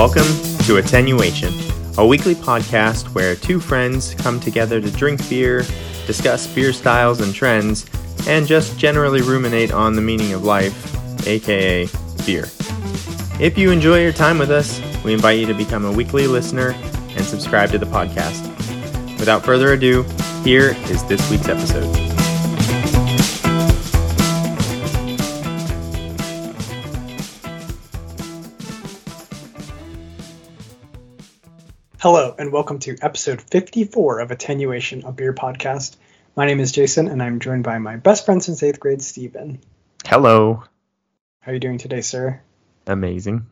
Welcome to Attenuation, a weekly podcast where two friends come together to drink beer, discuss beer styles and trends, and just generally ruminate on the meaning of life, aka beer. If you enjoy your time with us, we invite you to become a weekly listener and subscribe to the podcast. Without further ado, here is this week's episode. And welcome to episode 54 of Attenuation, a beer podcast. My name is Jason, and I'm joined by my best friend since eighth grade, Stephen. Hello. How are you doing today, sir? Amazing.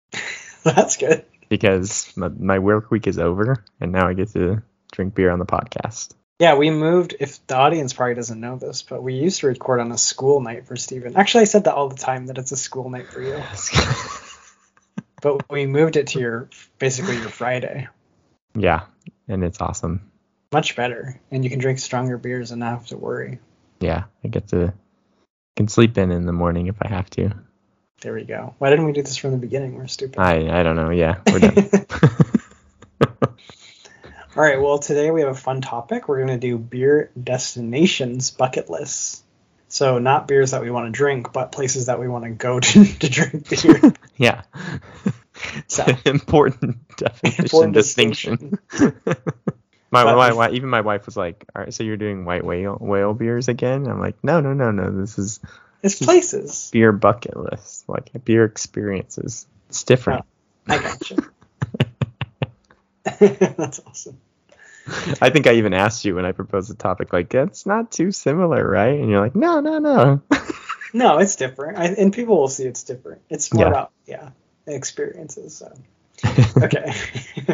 That's good. Because my, my work week is over, and now I get to drink beer on the podcast. Yeah, we moved. If the audience probably doesn't know this, but we used to record on a school night for Stephen. Actually, I said that all the time that it's a school night for you. but we moved it to your basically your Friday. Yeah, and it's awesome. Much better, and you can drink stronger beers and not have to worry. Yeah, I get to can sleep in in the morning if I have to. There we go. Why didn't we do this from the beginning? We're stupid. I I don't know. Yeah, we're done. All right. Well, today we have a fun topic. We're going to do beer destinations bucket lists. So not beers that we want to drink, but places that we want to go to, to drink beer. yeah. So- important definition Important distinction. my, my, my even my wife was like, "All right, so you're doing white whale whale beers again?" I'm like, "No, no, no, no. This is It's places. beer bucket list, like beer experiences. It's different." Oh, I got you. That's awesome. I think I even asked you when I proposed the topic, like, "That's not too similar, right?" And you're like, "No, no, no." No, it's different, I, and people will see it's different. It's more Yeah. about yeah experiences. So. Okay.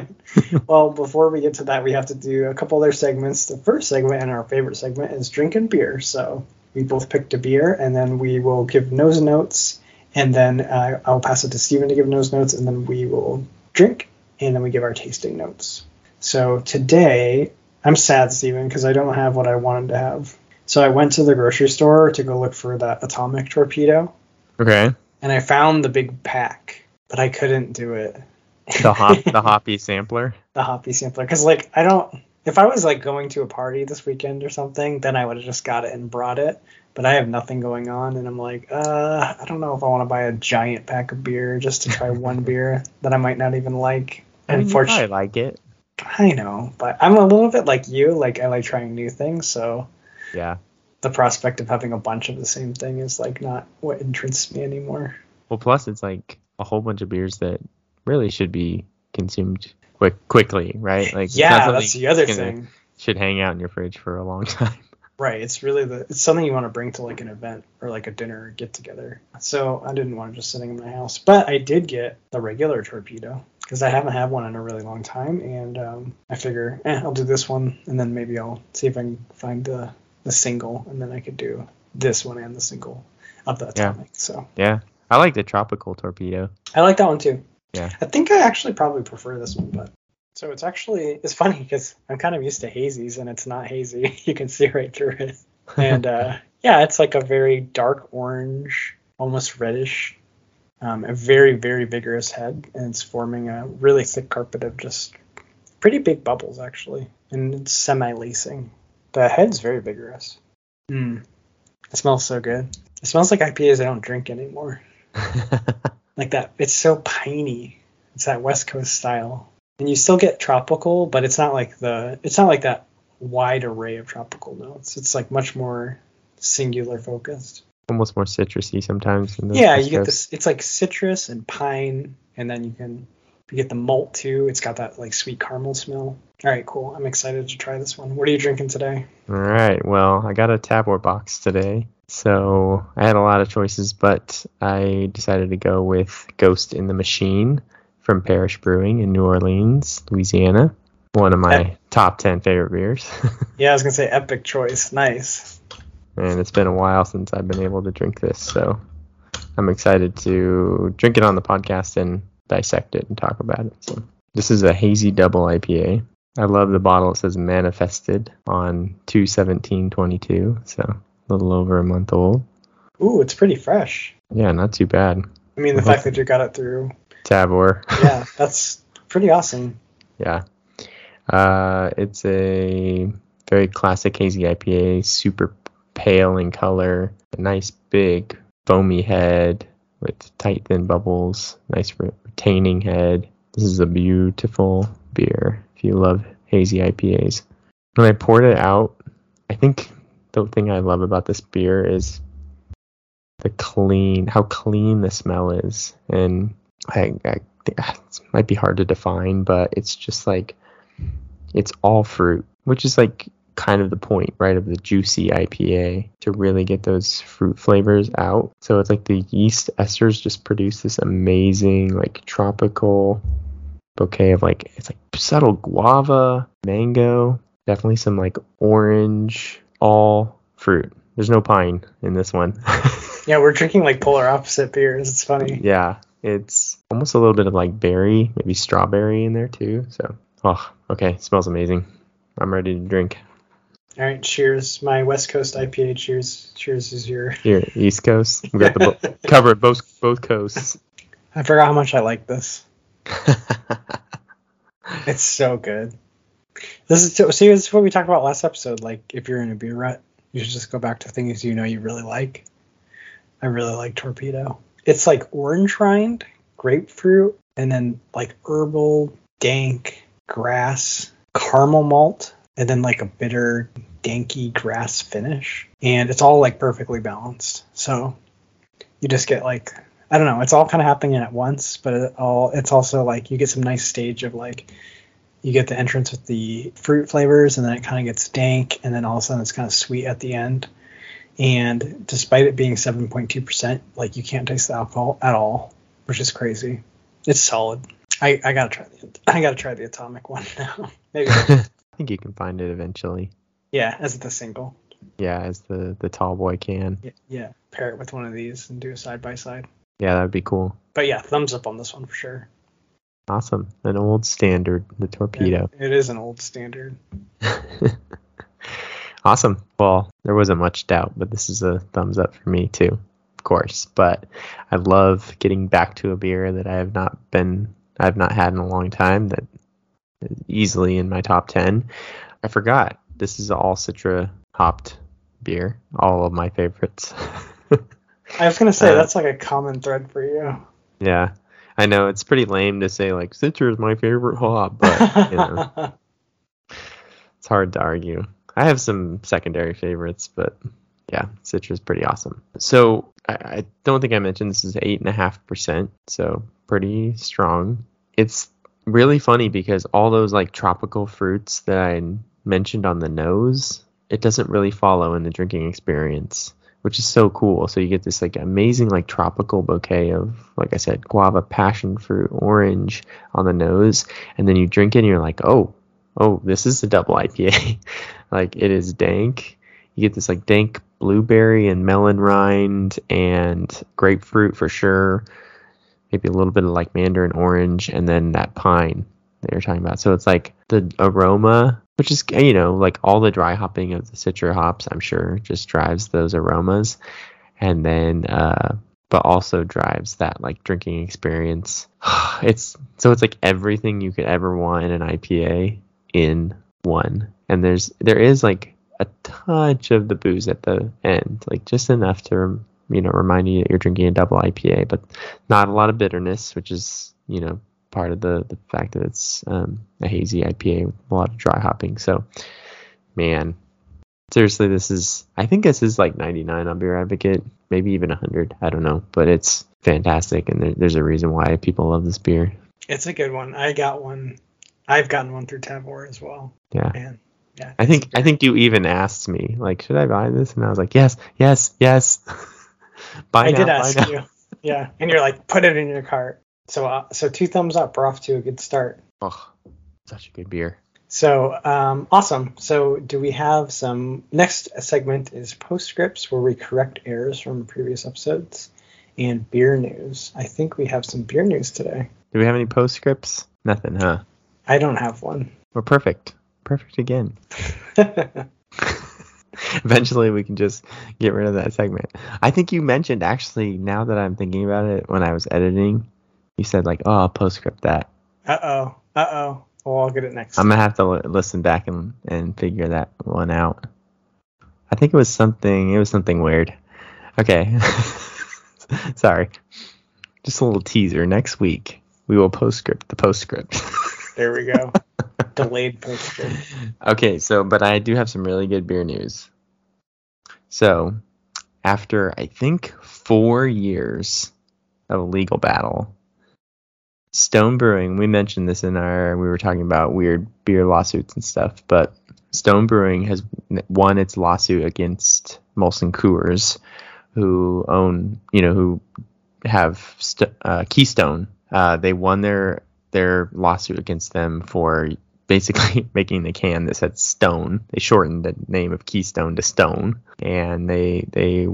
well, before we get to that, we have to do a couple other segments. The first segment and our favorite segment is drinking beer. So we both picked a beer, and then we will give nose notes, and then uh, I'll pass it to Stephen to give nose notes, and then we will drink, and then we give our tasting notes. So today, I'm sad, Stephen, because I don't have what I wanted to have. So I went to the grocery store to go look for that atomic torpedo, okay. and I found the big pack, but I couldn't do it. The hop, the hoppy sampler. the hoppy sampler because like i don't if i was like going to a party this weekend or something then i would have just got it and brought it but i have nothing going on and i'm like uh i don't know if i want to buy a giant pack of beer just to try one beer that i might not even like I unfortunately probably like it. i know but i'm a little bit like you like i like trying new things so Yeah. the prospect of having a bunch of the same thing is like not what interests me anymore Well, plus it's like a whole bunch of beers that really should be consumed quick quickly, right? Like yeah that's the other thing Should hang out in your fridge for a long time. Right. It's really the it's something you want to bring to like an event or like a dinner or get together. So I didn't want it just sitting in my house, but I did get the regular torpedo because I haven't had one in a really long time, and um, I figure eh, I'll do this one, and then maybe I'll see if I can find the the single, and then I could do this one and the single of the Yeah. So Yeah. I like the tropical torpedo. I like that one too. Yeah. I think I actually probably prefer this one, but so it's actually it's funny because I'm kind of used to hazies and it's not hazy. you can see right through it. And uh, yeah, it's like a very dark orange, almost reddish, um, a very very vigorous head, and it's forming a really thick carpet of just pretty big bubbles actually, and it's semi-lacing. The head's very vigorous. Mm. It smells so good. It smells like IPAs I don't drink anymore like that it's so piney it's that west coast style and you still get tropical but it's not like the it's not like that wide array of tropical notes it's like much more singular focused Almost more citrusy sometimes. Yeah West you get Coast. this it's like citrus and pine and then you can you get the malt too it's got that like sweet caramel smell all right cool i'm excited to try this one what are you drinking today All right. Well, I got a Tavour box today. So I had a lot of choices, but I decided to go with Ghost in the Machine from Parish Brewing in New Orleans, Louisiana. One of my Okay. top 10 favorite beers. yeah i was gonna say epic choice nice and it's been a while since I've been able to drink this. So I'm excited to drink it on the podcast and dissect it and talk about it. So this is a hazy double IPA. I love the bottle. It says manifested on 21722, so a little over a month old. ooh it's pretty fresh Yeah, not too bad. I mean, the fact that you got it through Tavour. yeah, that's pretty awesome. Yeah. Uh, it's a very classic hazy IPA, super pale in color, a nice big foamy head with tight thin bubbles, nice retaining head. This is a beautiful beer if you love hazy IPAs. When I poured it out, I think the thing I love about this beer is the clean, how clean the smell is, and I, I it might be hard to define, but it's just like it's all fruit, which is like kind of the point, right, of the juicy IPA to really get those fruit flavors out. So it's like the yeast esters just produce this amazing, like tropical bouquet of like it's like subtle guava, mango, definitely some like orange, all fruit. There's no pine in this one. yeah, we're drinking like polar opposite beers. It's funny. Yeah, it's almost a little bit of like berry, maybe strawberry in there too. So, oh, okay, smells amazing. I'm ready to drink. All right, cheers. My West Coast IPA. Cheers. Cheers is your. Here, East Coast. We got the bo- cover both both coasts. I forgot how much I like this. it's so good. This is see, this is what we talked about last episode. Like, if you're in a beer rut, you should just go back to things you know you really like. I really like Torpedo. It's like orange rind, grapefruit, and then like herbal, dank, grass, caramel malt, and then like a bitter, danky grass finish. And it's all like perfectly balanced. So you just get like I don't know, it's all kind of happening at once, but it all it's also like you get some nice stage of like you get the entrance with the fruit flavors and then it kind of gets dank and then all of a sudden it's kind of sweet at the end. And despite it being 7.2% like you can't taste the alcohol at all which is crazy. It's solid. I, I gotta try the i gotta try the atomic one now. Maybe i think you can find it eventually. Yeah as the single. Yeah as the the tall boy can. Yeah, yeah pair it with one of these and do a side by side. Yeah that would be cool. But yeah thumbs up on this one for sure Awesome. An old standard, the torpedo. it, it is an old standard. awesome. Well, there wasn't much doubt, but this is a thumbs up for me too, of course. But I love getting back to a beer that I have not been I've not had in a long time that is easily in my top 10. I forgot. This is all Citra hopped beer, all of my favorites. I was going to say uh, that's like a common thread for you. Yeah. I know it's pretty lame to say like Citra is my favorite hop, but you know, it's hard to argue. I have some secondary favorites, but yeah, Citra is pretty awesome. So I, I don't think I mentioned this is eight and a half percent, so pretty strong. It's really funny because all those like tropical fruits that I mentioned on the nose, it doesn't really follow in the drinking experience which is so cool. So you get this like amazing like tropical bouquet of like I said guava, passion fruit, orange on the nose, and then you drink it and you're like, oh, oh, this is a double IPA. like it is dank. You get this like dank blueberry and melon rind and grapefruit for sure. Maybe a little bit of like mandarin orange and then that pine that you're talking about. So it's like the aroma which is you know like all the dry hopping of the citra hops i'm sure just drives those aromas. And then uh but also drives that like drinking experience. It's so it's like everything you could ever want in an ipa in one. And there's there is like a touch of the booze at the end like just enough to you know remind you that you're drinking a double ipa but not a lot of bitterness which is you know part of the the fact that it's um, a hazy IPA with a lot of dry hopping. So, man, seriously, this is I think this is like 99 on Beer Advocate, maybe even 100. I don't know, but it's fantastic, and there, there's a reason why people love this beer. It's a good one. I got one. I've gotten one through Tavour as well. Yeah. Man. Yeah. I think I think you even asked me like, should I buy this? And I was like, yes, yes, yes. buy I now, did ask you. Yeah, and you're like, put it in your cart. So uh, so two thumbs up. We're off to a good start. Oh, such a good beer. So um, awesome. So do we have some? Next segment is postscripts where we correct errors from previous episodes, and beer news. I think we have some beer news today. Do we have any postscripts? Nothing, huh? I don't have one. We're perfect. Perfect again. Eventually, we can just get rid of that segment. I think you mentioned actually. Now that I'm thinking about it, when I was editing, You said like, oh, I'll postscript that. Uh oh. Uh oh. Well, I'll get it next. I'm gonna have to li- listen back and and figure that one out. I think it was something. It was something weird. Okay. Sorry. Just a little teaser. Next week we will postscript the postscript. There we go. Delayed postscript. okay, so but I do have some really good beer news. So, after I think four years of a legal battle, Stone Brewing, we mentioned this in our, we were talking about weird beer lawsuits and stuff, but Stone Brewing has won its lawsuit against Molson Coors, who own, you know, who have st- uh, Keystone. Uh, they won their their lawsuit against them for basically making the can that said Stone. They shortened the name of Keystone to Stone, and they they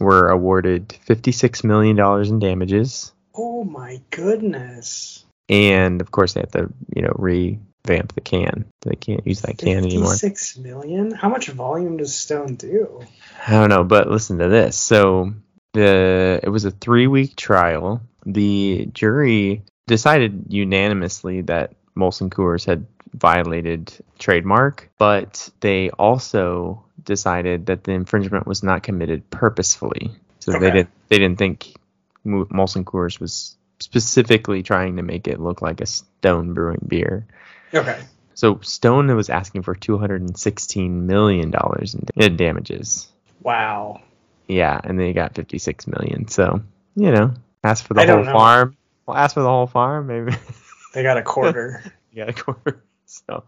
were awarded fifty six million dollars in damages. Oh my goodness. And of course, they have to you know revamp the can. They can't use that can anymore. Six million. How much volume does Stone do? I don't know, but listen to this. So the it was a three week trial. The jury decided unanimously that Molson Coors had violated trademark, but they also decided that the infringement was not committed purposefully. So they didn't they didn't think Molson Coors was specifically trying to make it look like a Stone Brewing beer. Okay. So Stone was asking for 216 million dollars in damages. Wow. Yeah, and they got 56 million. So you know, ask for the I whole farm. Well, ask for the whole farm, maybe. They got a quarter. you got a quarter. So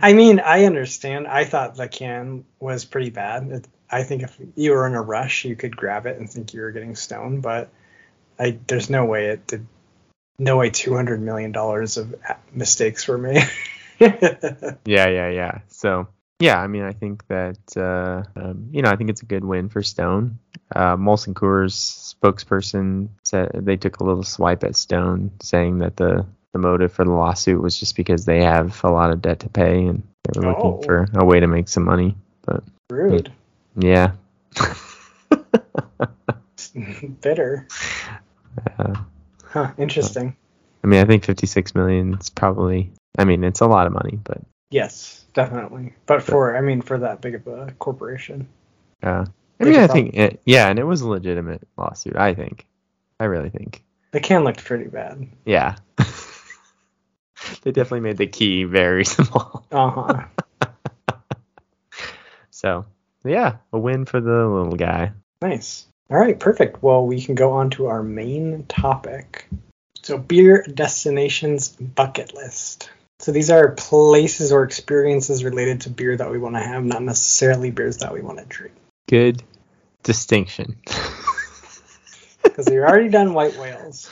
I mean, I understand. I thought the can was pretty bad. It, I think if you were in a rush, you could grab it and think you were getting stoned, but I there's no way it did. No way, two hundred million dollars of mistakes were made. yeah, yeah, yeah. So yeah, I mean, I think that uh, um, you know, I think it's a good win for Stone. Uh, Molson Coors spokesperson said they took a little swipe at Stone, saying that the the motive for the lawsuit was just because they have a lot of debt to pay and they were looking Oh. for a way to make some money. But Rude. yeah, Bitter. Uh, Huh. Interesting. I mean, I think 56 million is probably. I mean, it's a lot of money, but Yes, definitely. But for, I mean, for that big of a corporation. uh, I mean, I think it, yeah, and it was a legitimate lawsuit. I think. I really think. The can looked pretty bad. Yeah. they definitely made the key very small. Uh huh. So, yeah, a win for the little guy. Nice. All right, perfect. Well, we can go on to our main topic. So, beer destinations bucket list. So, these are places or experiences related to beer that we want to have, not necessarily beers that we want to drink. Good distinction. Because we've already done white whales.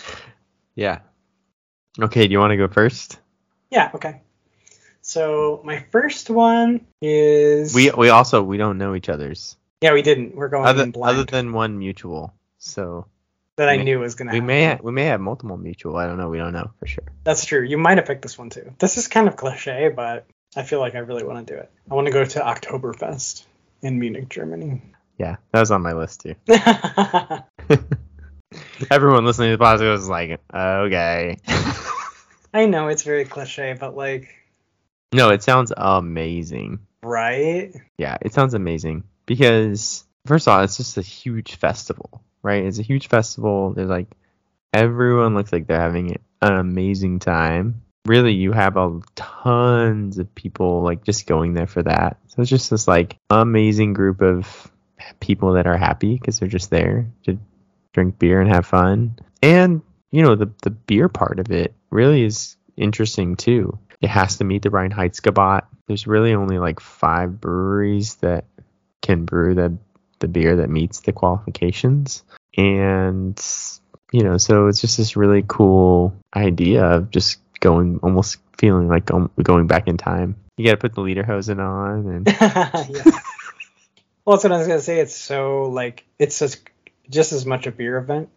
yeah. Okay, do you want to go first? Yeah, okay. So, my first one is. We we also we don't know each other's Yeah, we didn't. We're going other other than one mutual. So that I we- knew was going to we happen. may ha- we may have multiple mutual. I don't know. We don't know for sure. That's true. You might have picked this one too. This is kind of cliche, but I feel like I really want to do it. I want to go to Oktoberfest in Munich, Germany. Yeah, that was on my list too. Everyone listening to the podcast was like, okay. I know it's very cliche, but like, no, it sounds amazing. right? Yeah, it sounds amazing because first of all, it's just a huge festival, right? It's a huge festival. There's like everyone looks like they're having an amazing time. Really, you have a tons of people like just going there for that. So it's just this like amazing group of people that are happy because they're just there to drink beer and have fun. And you know the the beer part of it really is interesting too. It has to meet the Reinheitsgebot. There's really only like five breweries that can brew the the beer that meets the qualifications. And you know, so it's just this really cool idea of just going almost feeling like um, going back in time. You got to put the lederhosen on and yeah. Well, that's what I was gonna say. It's so like it's just just as much a beer event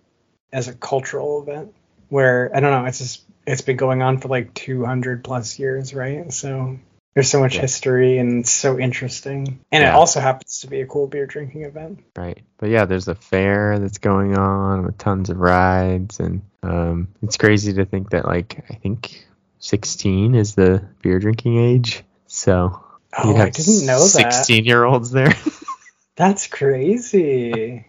as a cultural event. Where I don't know, it's just it's been going on for like 200 plus years, right? So there's so much Yeah. history and it's so interesting, and it also happens to be a cool beer drinking event. Right. But yeah, there's a fair that's going on with tons of rides and Um, it's crazy to think that like I think 16 is the beer drinking age. So Oh, you'd I didn't know that. 16 year olds there. That's crazy.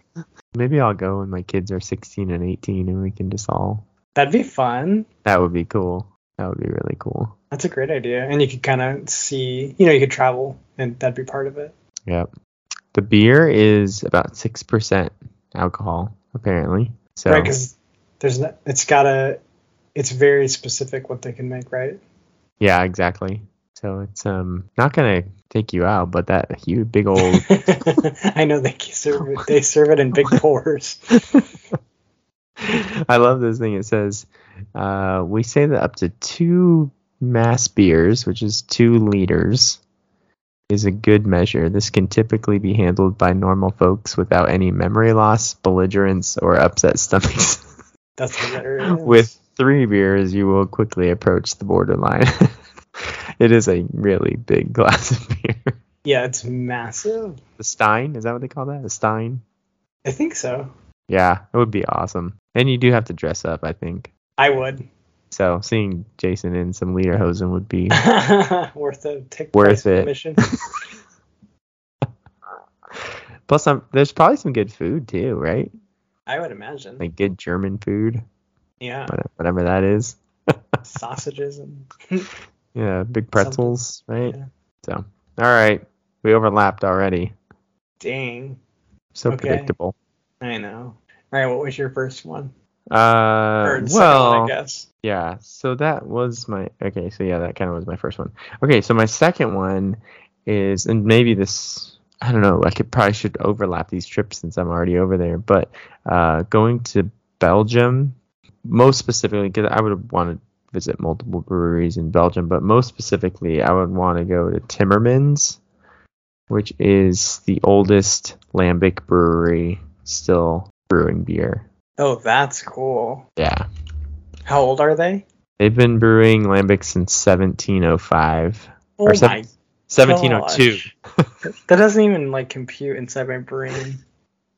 Maybe I'll go when my kids are 16 and 18 and we can just all. That'd be fun. That would be cool. That would be really cool. That's a great idea. And you could kind of see, you know, you could travel and that'd be part of it. Yep. The beer is about 6% alcohol, apparently. So, Right, because there's no, it's got a, it's very specific what they can make, right? yeah, exactly. So it's um not gonna take you out, but that huge big old I know they serve it. They serve it in big pours. I love this thing. It says, uh, we say that up to two mass beers, which is two liters, is a good measure. This can typically be handled by normal folks without any memory loss, belligerence, or upset stomachs. That's hilarious. With three beers, you will quickly approach the borderline. it is a really big glass of beer. yeah, it's massive. The Stein, is that what they call that? A Stein? I think so. Yeah, it would be awesome. And you do have to dress up, I think. I would. So seeing Jason in some lederhosen would be Worth the tick Worth it. Mission. Plus, um, there's probably some good food too, right? I would imagine. Like good German food, yeah, whatever that is. sausages and Yeah, big pretzels, right? yeah. So, all right, we overlapped already. dang. So Okay. predictable. I know. Right, what was your first one? Uh, second well, I guess. yeah. So that was my okay. So yeah, that kind of was my first one. Okay, so my second one is, and maybe this. I don't know. I could probably should overlap these trips since I'm already over there. But uh, going to Belgium, most specifically, because I would want to visit multiple breweries in Belgium, but most specifically, I would want to go to Timmermans, which is the oldest lambic brewery still brewing beer. Oh, that's cool. Yeah, How old are they? they've been brewing lambic since 1705 Oh or oh my seven- 1702. gosh. That doesn't even like compute inside my brain.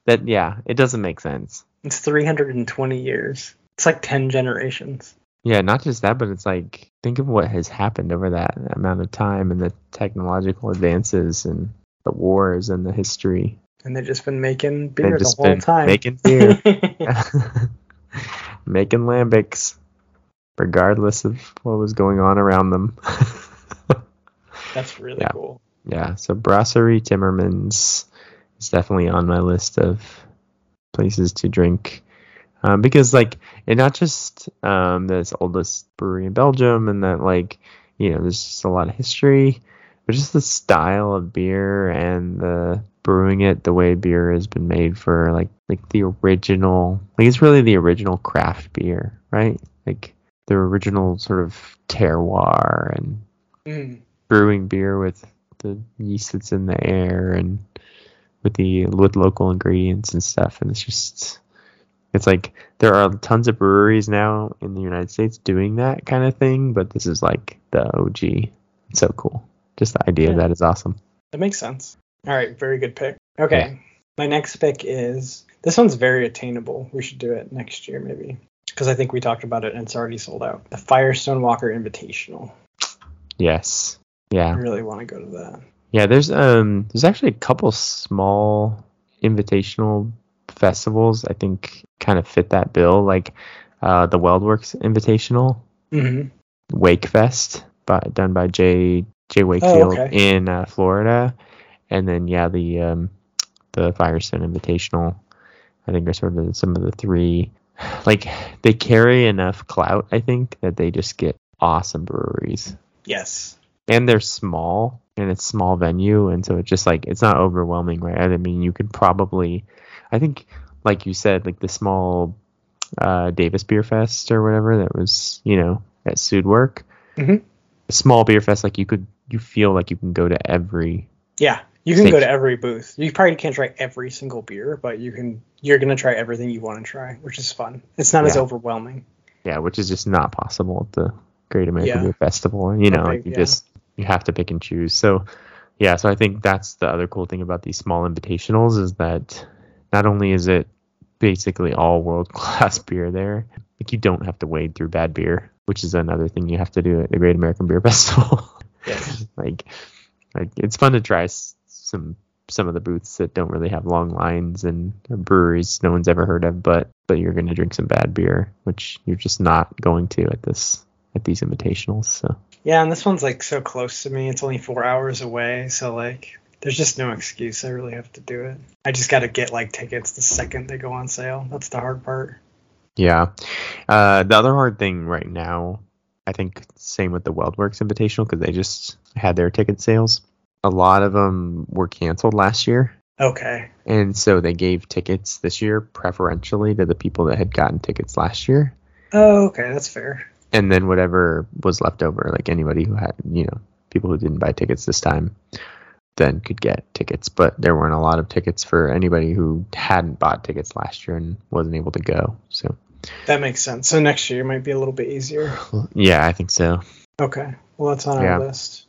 That yeah, it doesn't make sense. It's 320 years. It's like 10 generations. Yeah, not just that, but it's like think of what has happened over that amount of time and the technological advances and the wars and the history. And they've just been making beer They've the whole been time. making beer, making lambics, regardless of what was going on around them. That's really Yeah. cool. yeah, so Brasserie Timmermans is definitely on my list of places to drink. Um, because like and not just um this oldest brewery in Belgium and that like you know there's just a lot of history, but just the style of beer and the brewing it the way beer has been made for like like the original like it's really the original craft beer, right? Like the original sort of terroir and Mm. brewing beer with the yeast that's in the air and with the with local ingredients and stuff and it's just it's like there are tons of breweries now in the United States doing that kind of thing but this is like the OG it's so cool just the idea of that is awesome It makes sense. All right, very good pick. Okay, my next pick is this one's very attainable. We should do it next year maybe because I think we talked about it and it's already sold out. The Firestone Walker Invitational. yes Yeah. I yeah really want to go to that. yeah there's um there's actually a couple small invitational festivals I think kind of fit that bill like uh the WeldWerks Invitational hmm Wakefest, by, done by Jay Jay Wakefield Oh, okay. in uh, Florida, and then yeah, the um, the Firestone Invitational. I think are sort of some of the three. Like they carry enough clout, I think, that they just get awesome breweries, Yes. and they're small, and it's small venue, and so it's just like it's not overwhelming, right? I mean, you could probably, I think, like you said, like the small uh, Davis Beer Fest or whatever that was, you know, at Sudwerk. Mhm. Small beer fest, like you could, you feel like you can go to every. Yeah, you can go to every booth. You probably can't try every single beer, but you can. You're gonna try everything you want to try, which is fun. It's not as overwhelming. Yeah, which is just not possible at the Great American Yeah. Beer Festival. You know, you yeah. just you have to pick and choose. So, yeah, so I think that's the other cool thing about these small invitationals is that not only is it basically all world class beer there, like you don't have to wade through bad beer, which is another thing you have to do at the Great American Beer Festival. Yes. like, like it's fun to try some some of the booths that don't really have long lines and breweries no one's ever heard of, but but you're gonna drink some bad beer, which you're just not going to at this at these invitationals. So Yeah, and this one's like so close to me. It's only four hours away, so like there's just no excuse. I really have to do it. I just got to get like tickets the second they go on sale. That's the hard part. yeah, uh, the other hard thing right now, I think, same with the WeldWerks Invitational because they just had their ticket sales. A lot of them were canceled last year. Okay. And so they gave tickets this year preferentially to the people that had gotten tickets last year. Oh, okay, that's fair. And then whatever was left over, like anybody who had, you know, people who didn't buy tickets this time, then could get tickets. But there weren't a lot of tickets for anybody who hadn't bought tickets last year and wasn't able to go. So, That makes sense. So next year might be a little bit easier. yeah, I think so. Okay. Well, that's on Yeah. our list.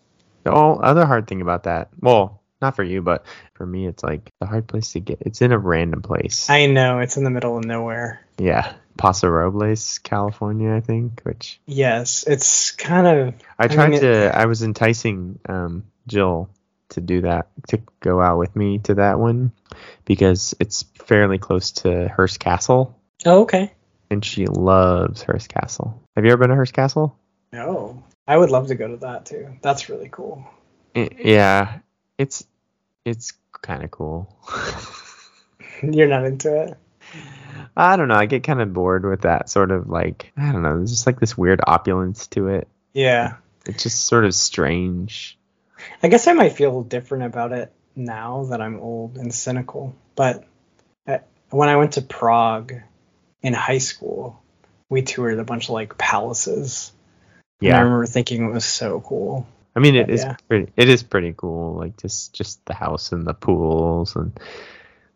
The other hard thing about that, well, not for you, but for me, it's like the hard place to get. It's in a random place. I know it's in the middle of nowhere. yeah, Paso Robles, California, I think. Which Yes, it's kind of I I tried mean, to. I was enticing um, Jill to do that to go out with me to that one because it's fairly close to Hearst Castle, Oh, okay. and she loves Hearst Castle. Have you ever been to Hearst Castle? No, I would love to go to that too. That's really cool. I- yeah, it's it's kind of cool. You're not into it. I don't know. I get kind of bored with that sort of like I don't know. There's just like this weird opulence to it. Yeah. It's just sort of strange. I guess I might feel different about it now that I'm old and cynical. But I, when I went to Prague in high school, we toured a bunch of like palaces. And I remember thinking it was so cool. I mean it but is yeah. pretty. It is pretty cool. Like just just the house and the pools and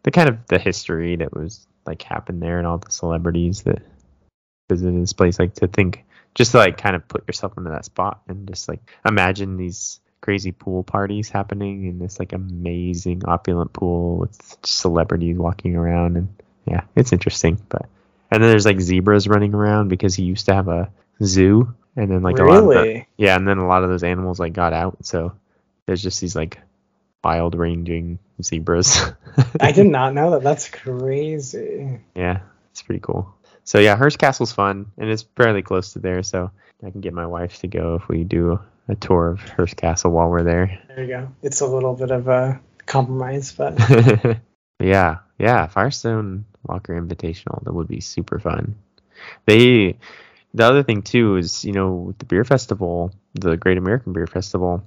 the kind of the history that was like happened there and all the celebrities that visited this place. Like to think, just to like kind of put yourself into that spot and just like imagine these crazy pool parties happening in this like amazing opulent pool with celebrities walking around and yeah, it's interesting. But and then there's like zebras running around because he used to have a zoo and then like a lot of the, yeah, and then a lot of those animals like got out, so there's just these like wild ranging zebras. I did not know that. That's crazy. yeah, it's pretty cool. So yeah, Hearst Castle's fun, and it's fairly close to there, so I can get my wife to go if we do a tour of Hearst Castle while we're there. There you go. It's a little bit of a compromise, but yeah, yeah, Firestone Walker Invitational that would be super fun. They, the other thing too is you know with the beer festival, the Great American Beer Festival,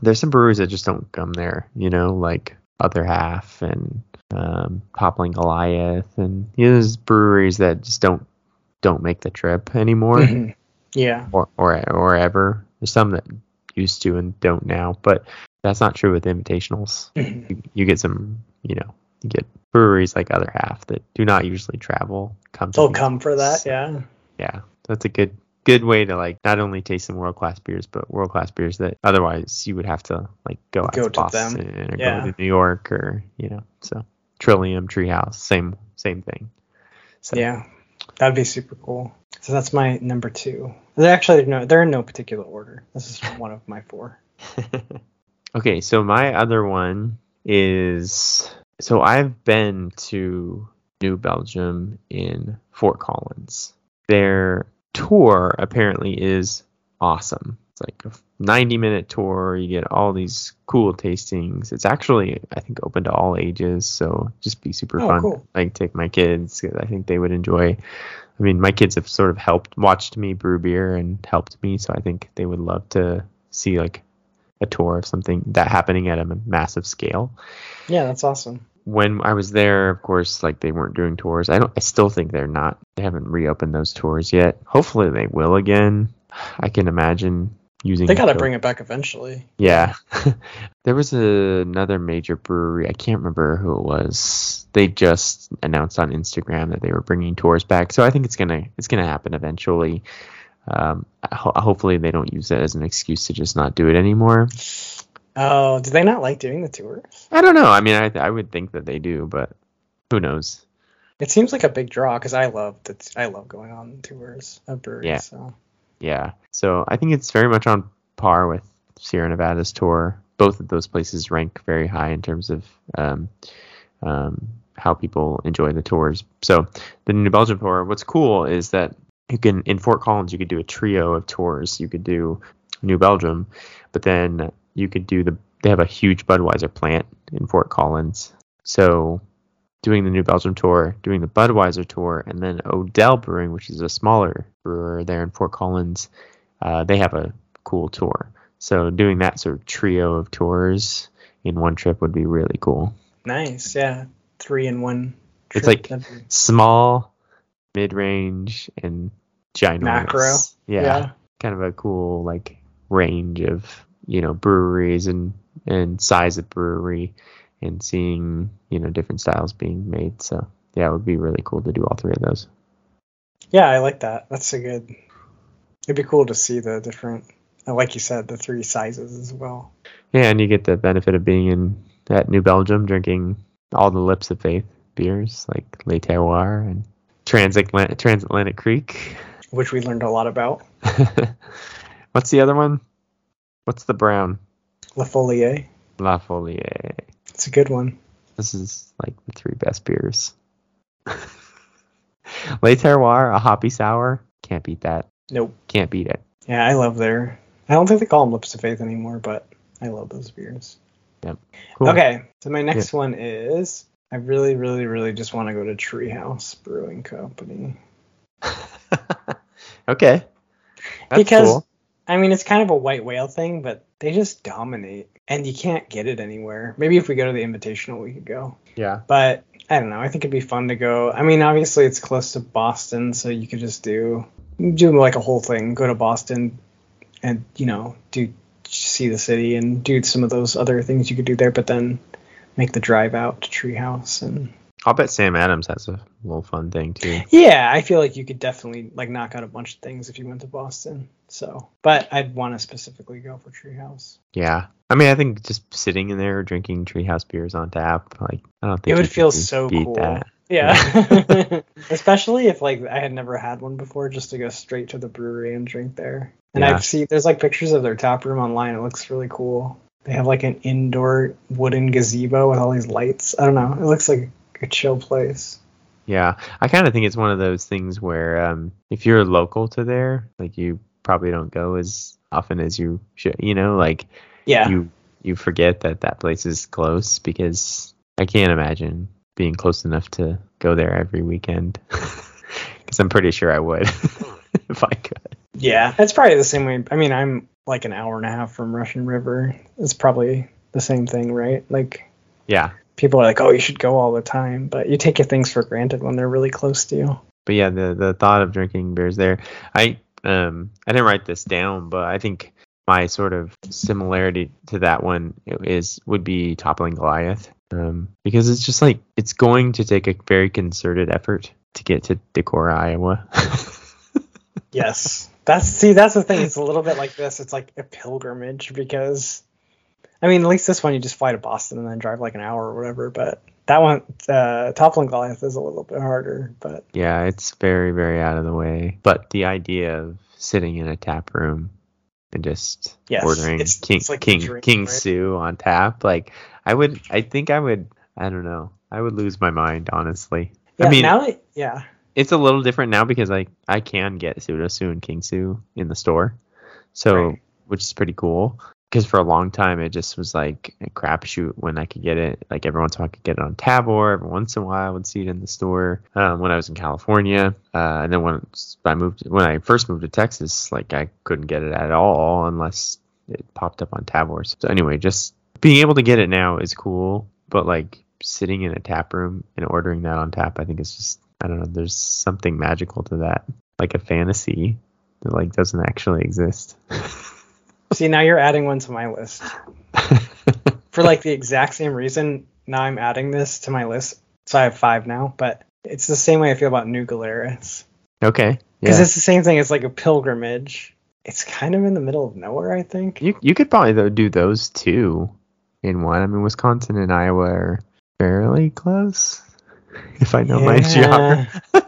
there's some breweries that just don't come there. You know, like Other Half and um, Toppling Goliath, and you know, there's breweries that just don't don't make the trip anymore Mhm. yeah. or or or ever. There's some that used to and don't now, but that's not true with invitationals. Mhm. You, you get some, you know, you get breweries like Other Half that do not usually travel. Come to They'll come for that, yeah. Yeah, that's a good good way to like not only taste some world class beers, but world class beers that otherwise you would have to like go out Go to to them. Boston or Yeah. go to New York or you know. So Trillium, Treehouse, same same thing. So, Yeah, that'd be super cool. So that's my number two. They're actually no, they're in no particular order. This is one of my four. okay, so my other one is so I've been to New Belgium in Fort Collins. Their tour apparently is awesome. It's like a 90 minute tour. You get all these cool tastings. It's actually, I think, open to all ages. So just be super Oh, fun. cool. Like take my kids. I think they would enjoy. I mean, my kids have sort of helped, watched me brew beer and helped me. So I think they would love to see like a tour of something that happening at a massive scale Yeah, that's awesome. When I was there, of course, like they weren't doing tours. I don't. I still think they're not. They haven't reopened those tours yet. Hopefully, they will again. I can imagine using. They gotta bring it back eventually. Yeah, there was a, another major brewery. I can't remember who it was. They just announced on Instagram that they were bringing tours back. So I think it's gonna it's gonna happen eventually. Um, ho- hopefully, they don't use it as an excuse to just not do it anymore. Oh, do they not like doing the tours? I don't know. I mean, I I would think that they do, but who knows? It seems like a big draw because I love that. I love going on tours of breweries. Yeah. So Yeah. So I think it's very much on par with Sierra Nevada's tour. Both of those places rank very high in terms of um, um, how people enjoy the tours. So the New Belgium tour, what's cool is that you can in Fort Collins you could do a trio of tours. You could do New Belgium, but then you could do the they have a huge Budweiser plant in Fort Collins. So doing the New Belgium tour, doing the Budweiser tour, and then Odell Brewing, which is a smaller brewer there in Fort Collins, uh, they have a cool tour. So doing that sort of trio of tours in one trip would be really cool. nice. Yeah. Three in one. It's like that'd Small, mid range, and ginormous. macro. Yeah, kind of a cool like range of you know breweries and and size of brewery and seeing you know different styles being made. So yeah, it would be really cool to do all three of those. Yeah, I like that. That's a good. It'd be cool to see the different, uh, like you said, the three sizes as well. Yeah, and you get the benefit of being in at New Belgium, drinking all the Lips of Faith beers like Le Terroir and Transatlantic, Transatlantique Kriek. which we learned a lot about. What's the other one? What's the brown? La Folier. La Folie. It's a good one. This is like the three best beers. Le Terroir, a hoppy sour. Can't beat that. Nope. Can't beat it. Yeah, I love their. I don't think they call them Lips of Faith anymore, but I love those beers. Yep. Cool. Okay, so my next one is I really, really, really just want to go to Treehouse Brewing Company. okay. That's Because- cool. I mean, it's kind of a white whale thing, but they just dominate, and you can't get it anywhere. Maybe if we go to the Invitational, we could go. Yeah. But I don't know. I think it'd be fun to go. I mean, obviously it's close to Boston, so you could just do do like a whole thing. Go to Boston, and you know, do see the city and do some of those other things you could do there. But then make the drive out to Treehouse and I'll bet Sam Adams has a little fun thing too. yeah, I feel like you could definitely like knock out a bunch of things if you went to Boston. So, but I'd want to specifically go for Treehouse. Yeah. I mean, I think just sitting in there drinking treehouse beers on tap, like I don't think It would feel so cool. that. Yeah. Especially if like I had never had one before, just to go straight to the brewery and drink there. And Yeah. I've seen there's like pictures of their tap room online. It looks really cool. They have like an indoor wooden gazebo with all these lights. I don't know. It looks like a chill place. Yeah, I kind of think it's one of those things where um, if you're local to there, like you probably don't go as often as you should. You know, like Yeah. you you forget that that place is close because I can't imagine being close enough to go there every weekend. Because I'm pretty sure I would if I could. yeah. It's probably the same way. I mean, I'm like an hour and a half from Russian River. It's probably the same thing, right? Like Yeah, people are like, "Oh, you should go all the time," but you take your things for granted when they're really close to you. but yeah, the the thought of drinking beers there, I um I didn't write this down, but I think my sort of similarity to that one is would be toppling Goliath, um because it's just like it's going to take a very concerted effort to get to Decorah, Iowa. Yes. That's see, that's the thing. It's a little bit like this. It's like a pilgrimage because I mean, at least this one you just fly to Boston and then drive like an hour or whatever, but that one uh Toppling Goliath is a little bit harder, but yeah, it's very very out of the way. But the idea of sitting in a tap room and just Yes, ordering it's- King it's like King King right? Sue on tap, like I would, I think I would, I don't know, I would lose my mind honestly. yeah, I mean, now that, yeah. it's a little different now because I I can get Pseudo Sue and King Sue in the store, so Right. which is pretty cool. Because for a long time it just was like a crapshoot when I could get it. Like every once in a while I could get it on Tavour. Every once in a while I would see it in the store. Um, when I was in California, uh, and then when I moved, when I first moved to Texas, like I couldn't get it at all unless it popped up on Tavour. So anyway, just being able to get it now is cool, but like sitting in a tap room and ordering that on tap, I think it's just I don't know. There's something magical to that, like a fantasy that like doesn't actually exist. See, now you're adding one to my list. For like the exact same reason, now I'm adding this to my list. So I have five now, but it's the same way I feel about New Glarus. okay, Because yeah. it's the same thing. It's like a pilgrimage. It's kind of in the middle of nowhere, I think. You you could probably though do those two in one. I mean, Wisconsin and Iowa are fairly close. if I know my geography.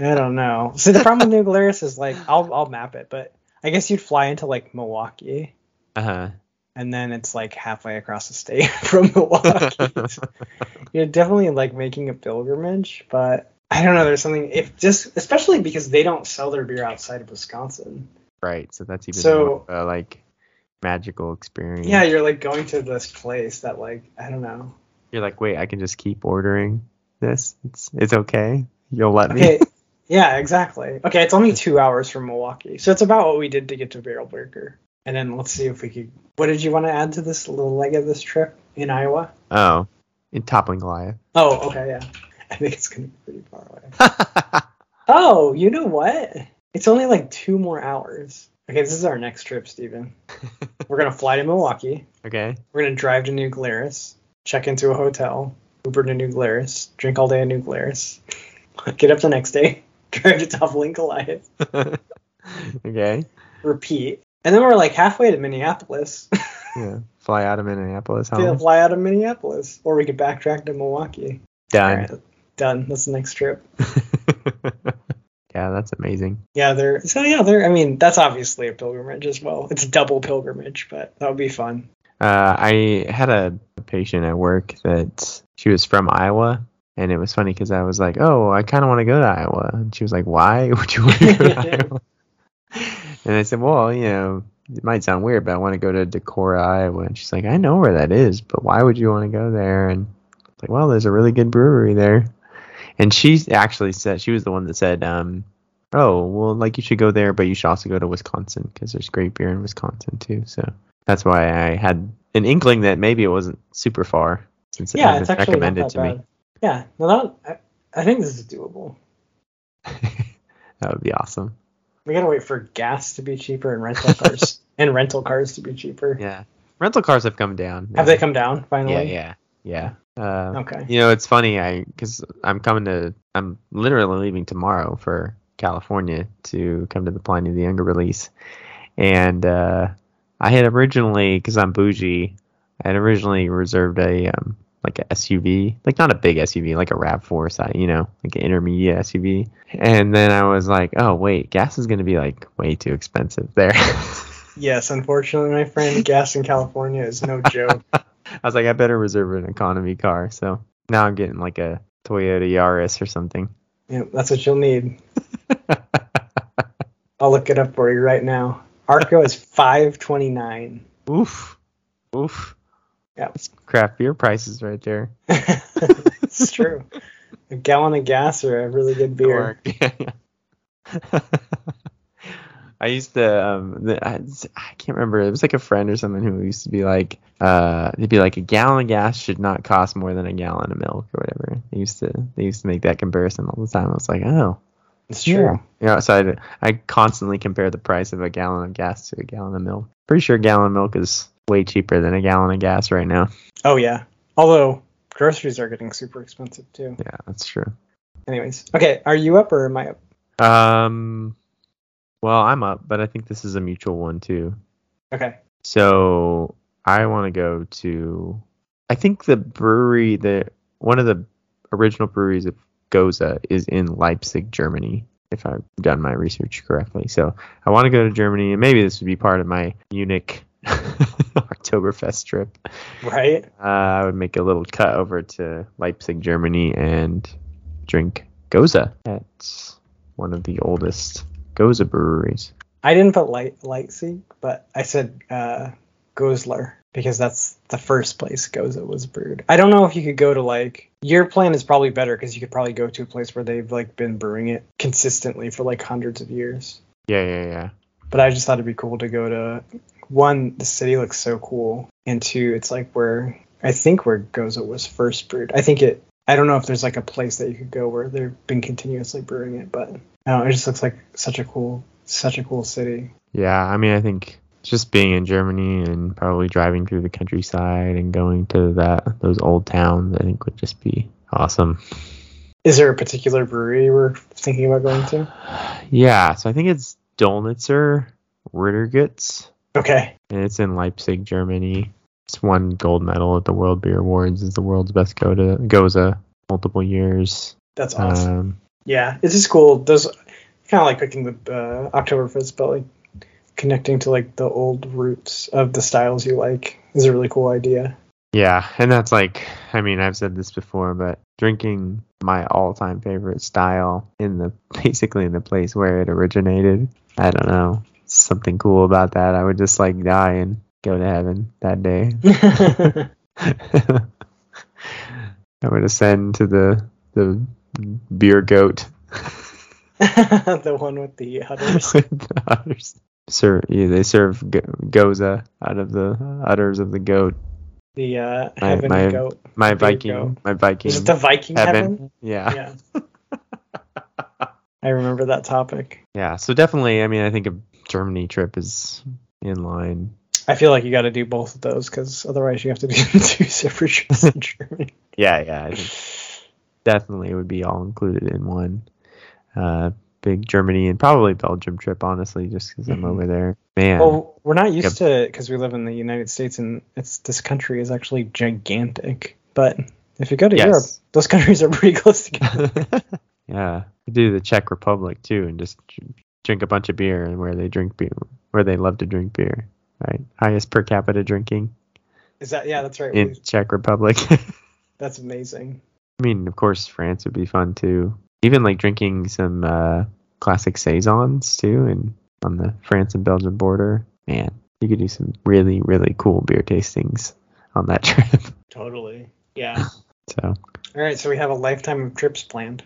I don't know. See, the problem with New Glarus is like I'll I'll map it, but I guess you'd fly into like Milwaukee, Uh huh. and then it's like halfway across the state from Milwaukee. You're definitely like making a pilgrimage, but I don't know. There's something if just especially because they don't sell their beer outside of Wisconsin. Right. So that's even So- more of a, like magical experience. Yeah, you're like going to this place that like I don't know. You're like, wait, I can just keep ordering this. It's it's okay. You'll let me. Yeah, exactly. Okay, it's only two hours from Milwaukee, so it's about what we did to get to Barrel Breaker. And then let's see if we could. What did you want to add to this little leg of this trip in Iowa? Oh, in toppling Goliath. Oh, okay, yeah. I think it's gonna be pretty far away. Oh, you know what? It's only like two more hours. Okay, this is our next trip, Stephen. We're gonna fly to Milwaukee. okay. We're gonna drive to New Glarus, check into a hotel, Uber to New Glarus, drink all day in New Glarus, get up the next day, drive to Toppling Goliath, okay. repeat, and then we're like halfway to Minneapolis. Yeah. Fly out of Minneapolis. We'll Home. fly out of Minneapolis, or we could backtrack to Milwaukee. Done. right, done. That's the next trip. yeah, that's amazing. Yeah, they're so yeah, they're. I mean, that's obviously a pilgrimage as well. It's a double pilgrimage, but that would be fun. Uh, I had a patient at work that she was from Iowa, and it was funny because I was like, "Oh, I kind of want to go to Iowa," and she was like, "Why would you want to go to Iowa?" And I said, "Well, you know, it might sound weird, but I want to go to Decorah, Iowa." And she's like, "I know where that is, but why would you want to go there?" And I was like, "Well, there's a really good brewery there." And she actually said she was the one that said, um, "Oh, well, like you should go there, but you should also go to Wisconsin because there's great beer in Wisconsin too." So that's why I had an inkling that maybe it wasn't super far since it Yeah, it's been recommended to me. Yeah, no, that I, I think this is doable. That would be awesome. We gotta wait for gas to be cheaper and rental cars and rental cars to be cheaper. Yeah, rental cars have come down. Have they come down finally? Yeah, yeah, yeah. Uh, Okay. You know, it's funny. I because I'm coming to. I'm literally leaving tomorrow for California to come to the Pliny of the Younger release, and uh, I had originally because I'm bougie. I had originally reserved a um, like a SUV, like not a big SUV, like a Rav4 size, you know, like an intermediate SUV. And then I was like, oh wait, gas is gonna be like way too expensive there. Yes, unfortunately, my friend, gas in California is no joke. I was like, I better reserve an economy car. So now I'm getting like a Toyota Yaris or something. yeah, that's what you'll need. I'll look it up for you right now. Arco is five twenty nine. Oof. Oof. Yeah. That's craft beer prices right there. it's true. A gallon of gas or a really good beer. Yeah. I used to, um, the, I, I can't remember. It was like a friend or someone who used to be like, uh, they'd be like, a gallon of gas should not cost more than a gallon of milk or whatever. They used to, they used to make that comparison all the time. I was like, oh, It's true. Yeah, so I, I constantly compare the price of a gallon of gas to a gallon of milk. Pretty sure a gallon of milk is way cheaper than a gallon of gas right now. Oh yeah. Although groceries are getting super expensive too. Yeah, that's true. Anyways, okay, are you up or am I up? Um, well, I'm up, but I think this is a mutual one too. Okay. So I want to go to. I think the brewery, the one of the original breweries of Gose is in Leipzig, Germany. If I've done my research correctly, so I want to go to Germany, and maybe this would be part of my Munich Oktoberfest trip. Right? Uh, I would make a little cut over to Leipzig, Germany, and drink Gose at one of the oldest Gose breweries. I didn't put light Leipzig, but I said uh Goslar because that's the first place Gose was brewed. I don't know if you could go to like your plan is probably better because you could probably go to a place where they've like been brewing it consistently for like hundreds of years. Yeah, yeah, yeah. But I just thought it'd be cool to go to one, the city looks so cool, and two, it's like where I think where Gose was first brewed. I think it. I don't know if there's like a place that you could go where they've been continuously brewing it, but I don't know, it just looks like such a cool, such a cool city. Yeah, I mean, I think just being in Germany and probably driving through the countryside and going to that those old towns, I think would just be awesome. Is there a particular brewery we're thinking about going to? Yeah, so I think it's Döllnitzer Ritterguts, Okay. and it's in Leipzig, Germany. It's won gold medal at the World Beer Awards as the world's best Gose. Gose. multiple years. That's awesome. Um, yeah, it's just cool. Those kind of like picking the uh, Oktoberfest, but like connecting to like the old roots of the styles you like is a really cool idea. yeah, and that's like, I mean, I've said this before, but drinking my all-time favorite style in the basically in the place where it originated. I don't know, something cool about that. I would just like die and go to heaven that day. I would ascend to the the beer goat. the one with the udders. the udders. Serve, yeah, they serve go- gose out of the udders of the goat. The uh, My- heaven my- goat. My Viking, goat. my Viking Is it the Viking heaven. heaven? Yeah. Yeah. I remember that topic. yeah, So definitely, I mean, I think a Germany trip is in line. I feel like you got to do both of those because otherwise you have to do two separate trips in Germany. Yeah, yeah. I think definitely it would be all included in one. Uh, big Germany and probably Belgium trip, honestly, just because I'm Mhm. over there. Man, Well, we're not used to it because we live in the United States and it's this country is actually gigantic. But if you go to Yes. Europe, those countries are pretty close together. yeah, do the Czech Republic too, and just drink a bunch of beer, and where they drink beer, where they love to drink beer, right? Highest per capita drinking Is that yeah? That's right. in we- Czech Republic. That's amazing. I mean, of course, France would be fun too. Even like drinking some uh, classic saisons too, and on the France and Belgium border. Man, you could do some really, really cool beer tastings on that trip. Totally. Yeah. So All right. So we have a lifetime of trips planned.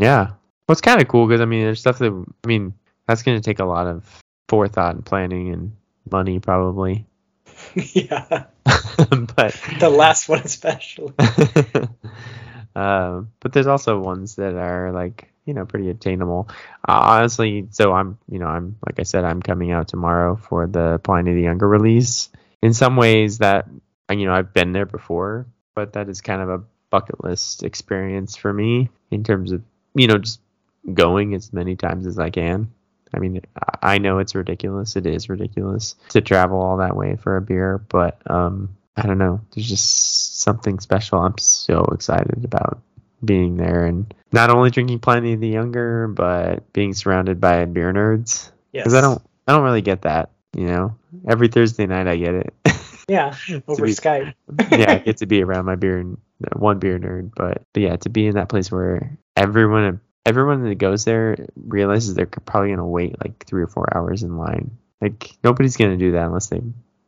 Yeah, well, it's kind of cool because I mean, there's stuff that I mean that's going to take a lot of forethought and planning and money probably. yeah. but The last one especially. um, but there's also ones that are like you know pretty attainable. Uh, honestly, so I'm you know I'm like I said I'm coming out tomorrow for the Pliny the Younger release. In some ways, that uh, you know I've been there before, but that is kind of a bucket list experience for me in terms of you know just going as many times as I can. I mean, I- know it's ridiculous. It is ridiculous to travel all that way for a beer, but um, I don't know. There's just something special. I'm so excited about being there and not only drinking Pliny the Younger, but being surrounded by beer nerds. Yes. Because I don't, I don't really get that. You know, every Thursday night I get it. Yeah. Over be- Skype. yeah, I get to be around my beer, one beer nerd. But, but yeah, to be in that place where everyone, everyone that goes there realizes they're probably gonna wait like three or four hours in line. Like nobody's gonna do that unless they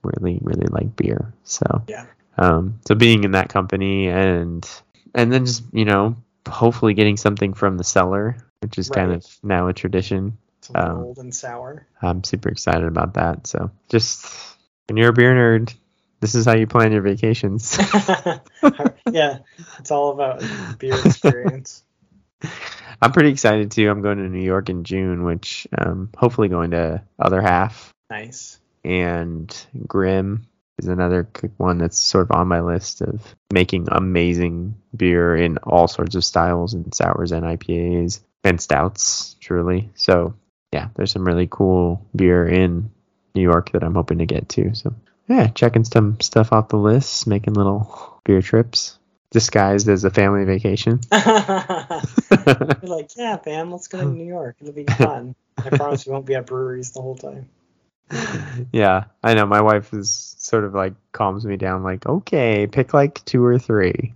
really, really like beer. So Yeah. um, so being in that company and and then just you know hopefully getting something from the cellar, which is kind of now a tradition. Something Um, old and sour. I'm super excited about that. So just when you're a beer nerd, this is how you plan your vacations. yeah. It's all about beer experience. I'm pretty excited too. I'm going to New York in June, which um, hopefully going to other half Nice. and Grimm is another one that's sort of on my list of making amazing beer in all sorts of styles and sours and IPAs and stouts, truly. So yeah, there's some really cool beer in New York that I'm hoping to get to. So yeah, checking some stuff off the list, making little beer trips disguised as a family vacation. You're like, yeah, fam, let's go to New York. It'll be fun. I promise we won't be at breweries the whole time. yeah, I know. My wife is sort of like calms me down, like, okay, pick like two or three.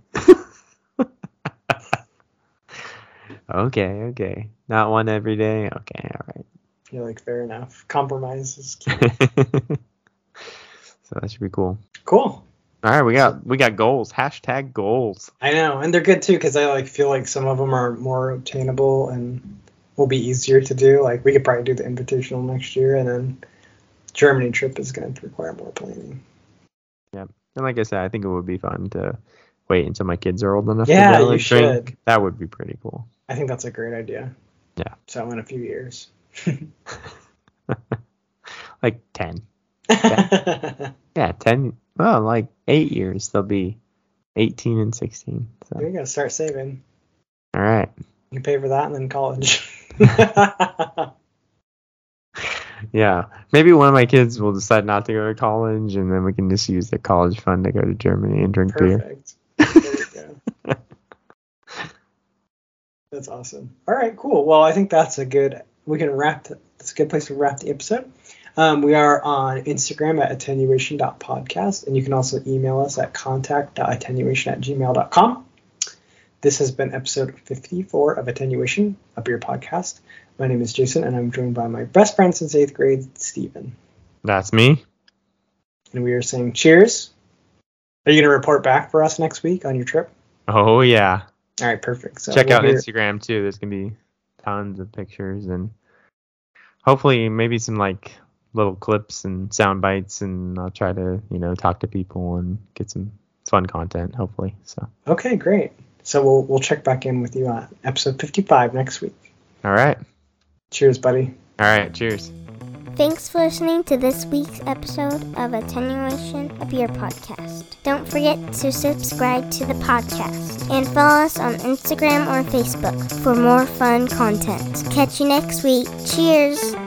okay, okay. Not one every day. Okay, all You're like, fair enough. Compromise is key. right. So that should be cool. cool. All right, we got we got goals. Hashtag goals. I know, and they're good too because I like feel like some of them are more obtainable and will be easier to do. Like we could probably do the invitational next year, and then Germany trip is going to require more planning. Yeah, and like I said, I think it would be fun to wait until my kids are old enough Yeah, to you drink. should. That would be pretty cool. I think that's a great idea. Yeah. So in a few years. Like ten. Yeah, ten. Well, like eight years, they'll be eighteen and sixteen. So You're gonna start saving. all right. You pay for that and then college. Yeah, maybe one of my kids will decide not to go to college, and then we can just use the college fund to go to Germany and drink beer. Perfect. There. That's awesome. All right, cool. Well, I think that's a good. We can wrap. That's a good place to wrap the episode. Um, we are on Instagram at attenuation.podcast, and you can also email us at contact.attenuation at gmail.com. This has been episode 54 of Attenuation, a beer podcast. My name is Jason, and I'm joined by my best friend since eighth grade, Stephen. That's me. And we are saying cheers. Are you going to report back for us next week on your trip? Oh, yeah. All right, perfect. So Check we'll out hear- Instagram too. There's going to be tons of pictures and hopefully maybe some like little clips and sound bites. And I'll try to, you know, talk to people and get some fun content, hopefully. So, Okay, great. So we'll we'll check back in with you on episode 55 next week. all right. Cheers, buddy. All right. Cheers. Thanks for listening to this week's episode of Attenuation, of Your podcast. Don't forget to subscribe to the podcast and follow us on Instagram or Facebook for more fun content. Catch you next week. Cheers!